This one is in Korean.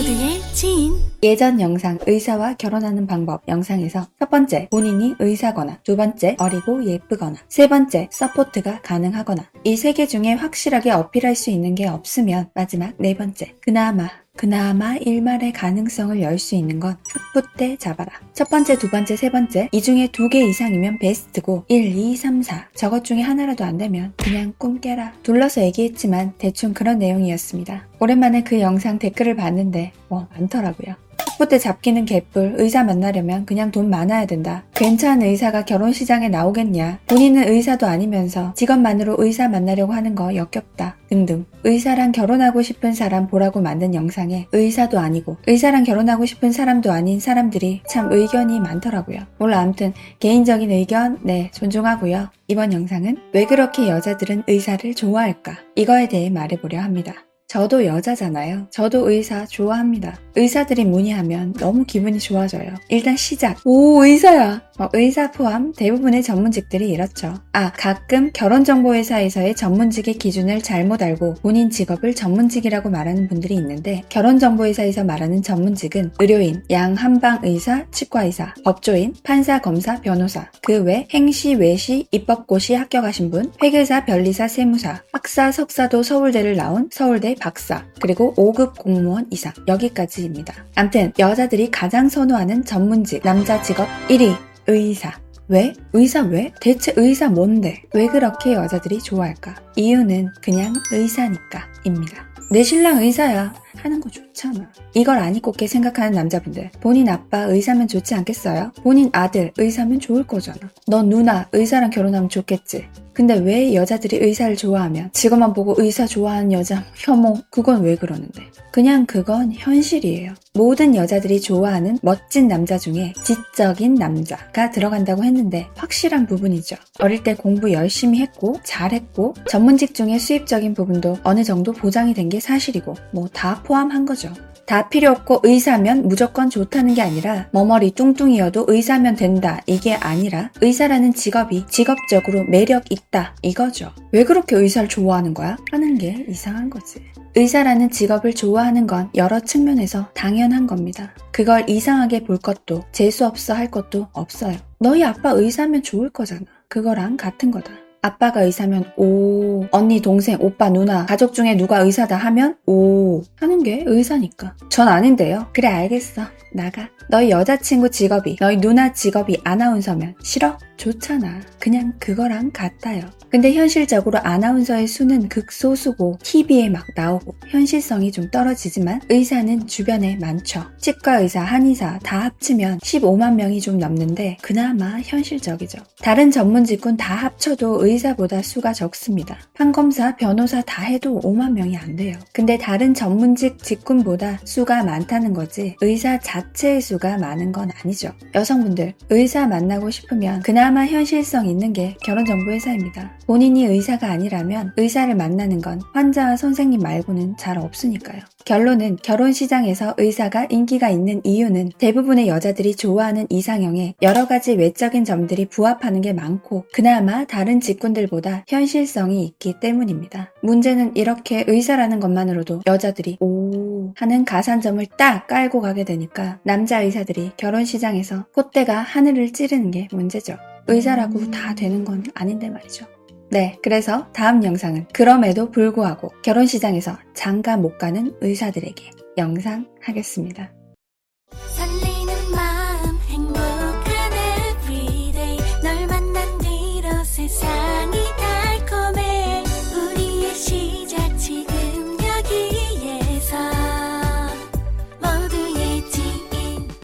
모두의 지인. 예전 영상 의사와 결혼하는 방법 영상에서 첫 번째 본인이 의사거나 두 번째 어리고 예쁘거나 세 번째 support가 가능하거나 이 세 개 중에 확실하게 어필할 수 있는 게 없으면 마지막 네 번째 그나마 그나마 일말의 가능성을 열 수 있는 건 학부 때 잡아라. 첫 번째, 두 번째, 세 번째 이 중에 두 개 이상이면 베스트고 1, 2, 3, 4 저것 중에 하나라도 안 되면 그냥 꿈 깨라. 둘러서 얘기했지만 대충 그런 내용이었습니다. 오랜만에 그 영상 댓글을 봤는데 뭐 많더라고요. 학부 때 잡기는 개뿔, 의사 만나려면 그냥 돈 많아야 된다. 괜찮은 의사가 결혼 시장에 나오겠냐? 본인은 의사도 아니면서 직업만으로 의사 만나려고 하는 거 역겹다. 등등. 의사랑 결혼하고 싶은 사람 보라고 만든 영상에 의사도 아니고 의사랑 결혼하고 싶은 사람도 아닌 사람들이 참 의견이 많더라고요. 몰라 아무튼 개인적인 의견 네 존중하고요. 이번 영상은 왜 그렇게 여자들은 의사를 좋아할까? 이거에 대해 말해보려 합니다. 저도 여자잖아요. 저도 의사 좋아합니다. 의사들이 문의하면 너무 기분이 좋아져요. 일단 시작. 오, 의사야! 어, 의사 포함 대부분의 전문직들이 이렇죠. 아, 가끔 결혼정보회사에서의 전문직의 기준을 잘못 알고 본인 직업을 전문직이라고 말하는 분들이 있는데 결혼정보회사에서 말하는 전문직은 의료인, 양한방 의사, 치과의사, 법조인, 판사, 검사, 변호사, 그 외 행시, 외시, 입법고시 합격하신 분, 회계사, 변리사, 세무사, 학사, 석사도 서울대를 나온 서울대 박사, 그리고 5급 공무원 이상 여기까지입니다. 암튼 여자들이 가장 선호하는 전문직 남자 직업 1위 의사. 왜? 의사 왜? 대체 의사 뭔데? 왜 그렇게 여자들이 좋아할까? 이유는 그냥 의사니까 입니다. 내 신랑 의사야. 하는 거 좋잖아. 이걸 안 입고게 생각하는 남자분들. 본인 아빠 의사면 좋지 않겠어요? 본인 아들 의사면 좋을 거잖아. 넌 누나 의사랑 결혼하면 좋겠지. 근데 왜 여자들이 의사를 좋아하면 직업만 보고 의사 좋아하는 여자 혐오 그건 왜 그러는데 그냥 그건 현실이에요 모든 여자들이 좋아하는 멋진 남자 중에 지적인 남자가 들어간다고 했는데 확실한 부분이죠 어릴 때 공부 열심히 했고 잘했고 전문직 중에 수입적인 부분도 어느 정도 보장이 된 게 사실이고 뭐 다 포함한 거죠 다 필요 없고 의사면 무조건 좋다는 게 아니라 머머리 뚱뚱이어도 의사면 된다 이게 아니라 의사라는 직업이 직업적으로 매력 있다 이거죠. 왜 그렇게 의사를 좋아하는 거야? 하는 게 이상한 거지. 의사라는 직업을 좋아하는 건 여러 측면에서 당연한 겁니다. 그걸 이상하게 볼 것도 재수없어 할 것도 없어요. 너희 아빠 의사면 좋을 거잖아. 그거랑 같은 거다. 아빠가 의사면 오, 언니, 동생, 오빠, 누나, 가족 중에 누가 의사다 하면 오 하는 게 의사니까. 전 아닌데요. 그래 알겠어. 나가. 너희 여자친구 직업이, 너희 누나 직업이 아나운서면 싫어? 좋잖아. 그냥 그거랑 같아요. 근데 현실적으로 아나운서의 수는 극소수고 TV에 막 나오고 현실성이 좀 떨어지지만 의사는 주변에 많죠. 치과 의사, 한의사 다 합치면 15만 명이 좀 넘는데 그나마 현실적이죠. 다른 전문 직군 다 합쳐도 의사보다 수가 적습니다. 판검사, 변호사 다 해도 5만 명이 안 돼요. 근데 다른 전문직 직군보다 수가 많다는 거지 의사 자체의 수가 많은 건 아니죠. 여성분들 의사 만나고 싶으면 그나마 현실성 있는 게 결혼정보 회사입니다. 본인이 의사가 아니라면 의사를 만나는 건 환자와 선생님 말고는 잘 없으니까요. 결론은 결혼 시장에서 의사가 인기가 있는 이유는 대부분의 여자들이 좋아하는 이상형에 여러 가지 외적인 점들이 부합하는 게 많고 그나마 다른 직군들보다 현실성이 있기 때문입니다. 문제는 이렇게 의사라는 것만으로도 여자들이 오 하는 가산점을 딱 깔고 가게 되니까 남자 의사들이 결혼 시장에서 콧대가 하늘을 찌르는 게 문제죠. 의사라고 다 되는 건 아닌데 말이죠. 네, 그래서 다음 영상은 그럼에도 불구하고 결혼 시장에서 장가 못 가는 의사들에게 영상 하겠습니다.